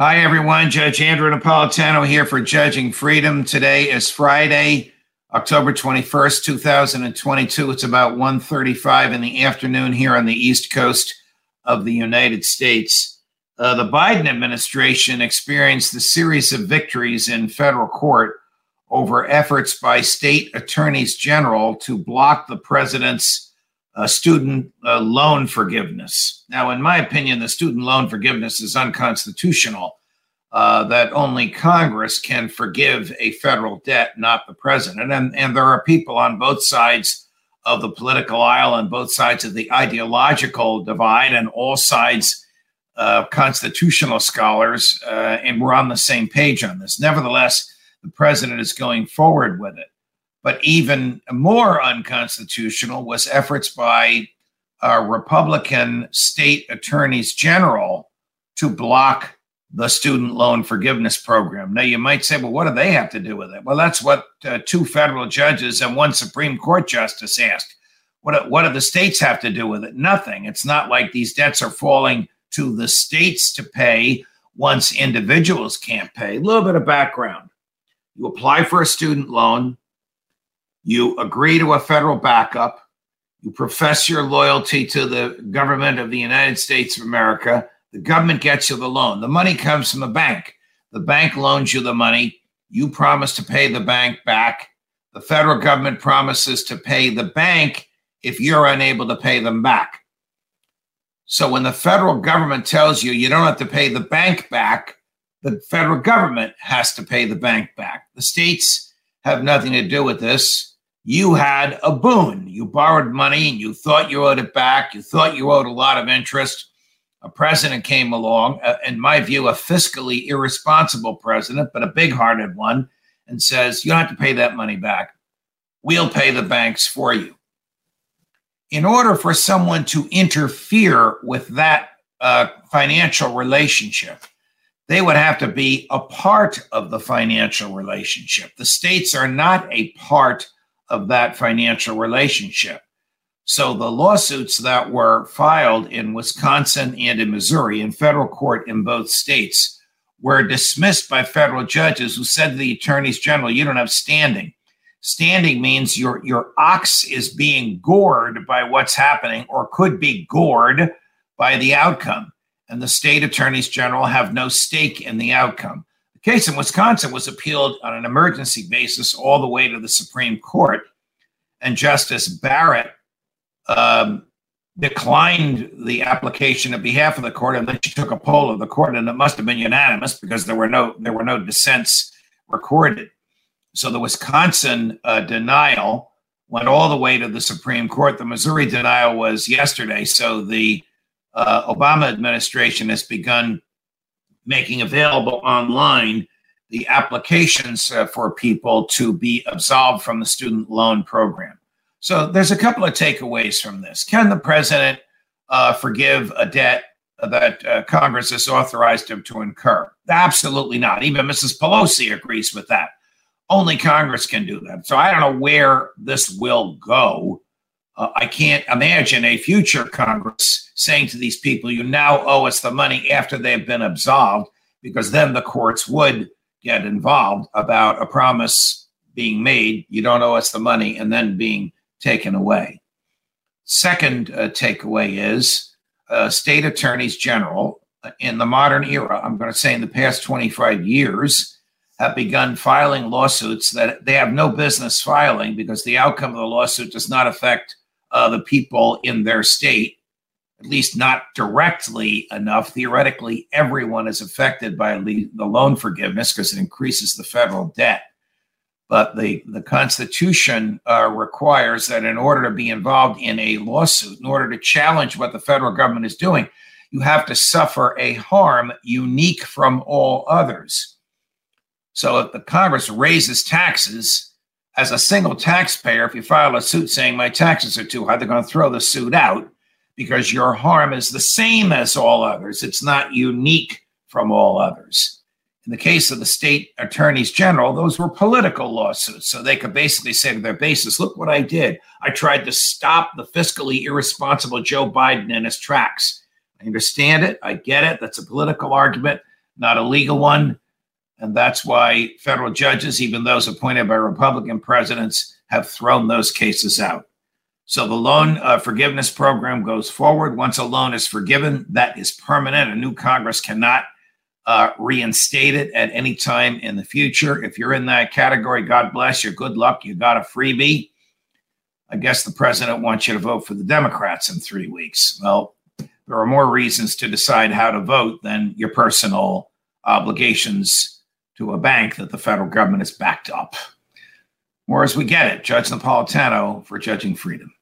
Hi, everyone. Judge Andrew Napolitano here for Judging Freedom. Today is Friday, October 21st, 2022. It's about 1.35 in the afternoon here on the East Coast of the United States. Uh, the Biden administration experienced a series of victories in federal court over efforts by state attorneys general to block the president's uh, student uh, loan forgiveness. Now, in my opinion, the student loan forgiveness is unconstitutional. Uh, that only Congress can forgive a federal debt, not the president. And, and there are people on both sides of the political aisle, and both sides of the ideological divide, and all sides uh, constitutional scholars, uh, and we're on the same page on this. Nevertheless, the president is going forward with it. But even more unconstitutional was efforts by uh, Republican state attorneys general to block the student loan forgiveness program. Now, you might say, well, what do they have to do with it? Well, that's what uh, two federal judges and one Supreme Court justice asked. What, what do the states have to do with it? Nothing. It's not like these debts are falling to the states to pay once individuals can't pay. A little bit of background. You apply for a student loan, you agree to a federal backup, you profess your loyalty to the government of the United States of America. The government gets you the loan. The money comes from the bank. The bank loans you the money. You promise to pay the bank back. The federal government promises to pay the bank if you're unable to pay them back. So when the federal government tells you you don't have to pay the bank back, the federal government has to pay the bank back. The states have nothing to do with this you had a boon. You borrowed money and you thought you owed it back. You thought you owed a lot of interest. A president came along, uh, in my view, a fiscally irresponsible president, but a big hearted one, and says, You don't have to pay that money back. We'll pay the banks for you. In order for someone to interfere with that uh, financial relationship, they would have to be a part of the financial relationship. The states are not a part of that financial relationship. So the lawsuits that were filed in Wisconsin and in Missouri in federal court in both states were dismissed by federal judges who said to the attorneys general, you don't have standing. Standing means your your ox is being gored by what's happening or could be gored by the outcome. And the state attorneys general have no stake in the outcome case in Wisconsin was appealed on an emergency basis all the way to the Supreme Court. And Justice Barrett um, declined the application on behalf of the court, and then she took a poll of the court, and it must have been unanimous because there were no there were no dissents recorded. So the Wisconsin uh, denial went all the way to the Supreme Court. The Missouri denial was yesterday. So the uh, Obama administration has begun making available online the applications uh, for people to be absolved from the student loan program. So there's a couple of takeaways from this. Can the president uh, forgive a debt that uh, Congress has authorized him to incur? Absolutely not. Even Mrs. Pelosi agrees with that. Only Congress can do that. So I don't know where this will go. Uh, I can't imagine a future Congress saying to these people, you now owe us the money after they've been absolved, because then the courts would get involved about a promise being made, you don't owe us the money, and then being taken away. Second uh, takeaway is uh, state attorneys general uh, in the modern era, I'm going to say in the past 25 years, have begun filing lawsuits that they have no business filing because the outcome of the lawsuit does not affect uh, the people in their state, at least not directly enough. Theoretically, everyone is affected by the loan forgiveness because it increases the federal debt. But the, the Constitution uh, requires that in order to be involved in a lawsuit, in order to challenge what the federal government is doing, you have to suffer a harm unique from all others. So if the Congress raises taxes as a single taxpayer, if you file a suit saying my taxes are too high, they're going to throw the suit out because your harm is the same as all others. It's not unique from all others. In the case of the state attorneys general, those were political lawsuits. So they could basically say to their bases, look what I did. I tried to stop the fiscally irresponsible Joe Biden in his tracks. I understand it. I get it. That's a political argument, not a legal one. And that's why federal judges, even those appointed by Republican presidents, have thrown those cases out. So the loan uh, forgiveness program goes forward. Once a loan is forgiven, that is permanent. A new Congress cannot uh, reinstate it at any time in the future. If you're in that category, God bless you. Good luck. You got a freebie. I guess the president wants you to vote for the Democrats in three weeks. Well, there are more reasons to decide how to vote than your personal obligations to a bank that the federal government has backed up. More as we get it, Judge Napolitano for Judging Freedom.